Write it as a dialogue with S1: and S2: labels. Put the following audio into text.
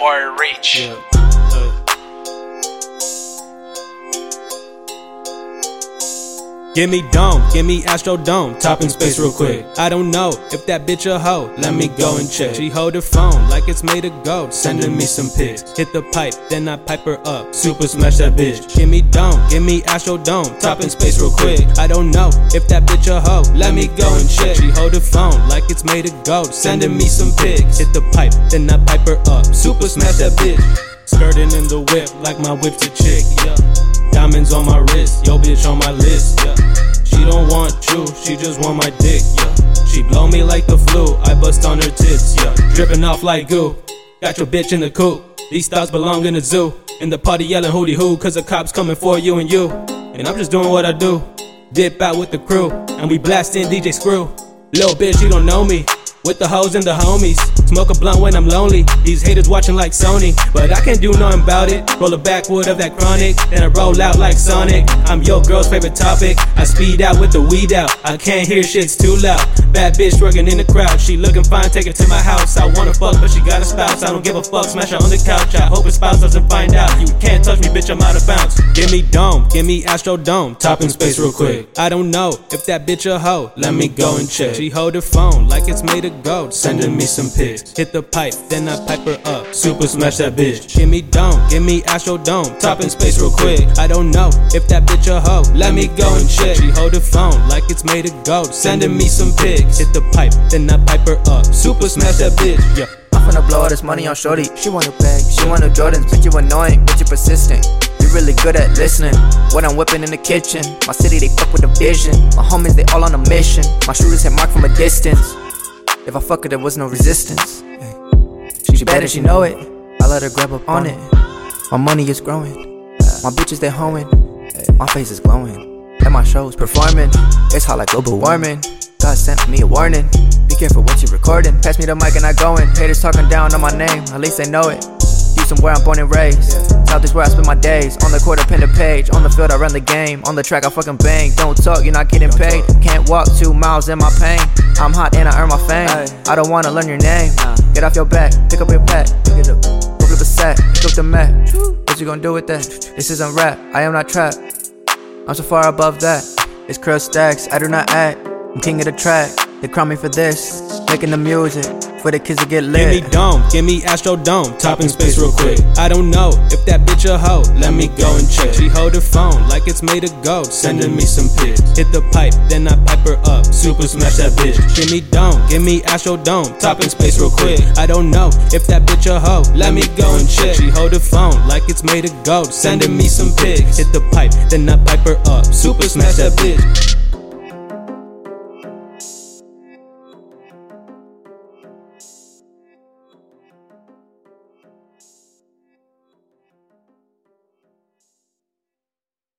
S1: boy Reach.
S2: Yeah. Give me dome, give me Astro Dome, top in space real quick. I don't know if that bitch a hoe, let me go and check. She hold her phone like it's made of gold, sending me some pics. Hit the pipe, then I pipe her up, super smash that bitch. Give me dome, give me Astro Dome, top in space real quick. I don't know if that bitch a hoe, let me go and check. She hold her phone like it's made of gold, sending me some pics. Hit the pipe, then I pipe her up, super smash that bitch. Skirting in the whip like my whip's a chick, yeah. Yo bitch on my list, yeah. She don't want you, she just want my dick, yeah. She blow me like the flu, I bust on her tits, yeah. Dripping off like goo, got your bitch in the coop. These thoughts belong in the zoo. In the party yelling hootie hoo, cause the cops coming for you and you. And I'm just doing what I do. Dip out with the crew, and we blasting DJ Screw. Little bitch, you don't know me. With the hoes and the homies. Smoke a blunt when I'm lonely. These haters watching like Sony. But I can't do nothing about it. Roll a backwood of that chronic. Then I roll out like Sonic. I'm your girl's favorite topic. I speed out with the weed out. I can't hear shit's too loud. Bad bitch working in the crowd. She looking fine, take her to my house. I wanna fuck, but she got a spouse. I don't give a fuck, smash her on the couch. I hope her spouse doesn't find out. You can't touch me, bitch, I'm out of bounds. Give me dome, give me Astro Dome. Top in space real quick. I don't know if that bitch a hoe. Let me go and check. She hold her phone like it's made of gold, sending me some pics. Hit the pipe, then I pipe her up. Super smash that bitch. Give me dome, give me Astro Dome. Top in space real quick. I don't know if that bitch a hoe. Let me go and check. She hold the phone like it's made of gold, sending me some pics. Hit the pipe, then I pipe her up. Super smash that bitch. Yeah.
S3: I'm finna blow all this money on Shorty. She want a bag, she want a Jordans. Bitch, you annoying, bitch, you persistent. You really good at listening. What I'm whipping in the kitchen. My city, they fuck with the vision. My homies, they all on a mission. My shooters hit mark from a distance. If I fuck her, there was no resistance. She bad and she know it. I let her grab up on it. My money is growing. My bitches, they hoeing. My face is glowing. And my shows performing. It's hot like global warming. God sent me a warning. Be careful what you're recording. Pass me the mic and I going. Haters talking down on my name. At least they know it. Houston, where I'm born and raised. South is where I spend my days. On the court, I pen to page. On the field, I run the game. On the track, I fucking bang. Don't talk, you're not getting paid. Can't walk two miles in my pain. I'm hot and I earn my fame. I don't wanna learn your name. Get off your back, pick up your pack. Pick it up. Go flip a sack, up the mat. What you gonna do with that? This isn't rap, I am not trapped. I'm so far above that. It's creostax, I do not act. I'm king of the track. They crown me for this. Making the music for the kids to get lit.
S2: Give me dome, give me Astro Dome, top in space real quick. I don't know if that bitch a hoe, let me go and check. She hold her phone like it's made of gold, sending me some pics. Hit the pipe, then I pipe her up, super smash that bitch. Give me dome, give me Astro Dome, top in space real quick. I don't know if that bitch a hoe, let me go and check. She hold her phone like it's made of gold, sending me some pics. Hit the pipe, then I pipe her up, super smash that bitch.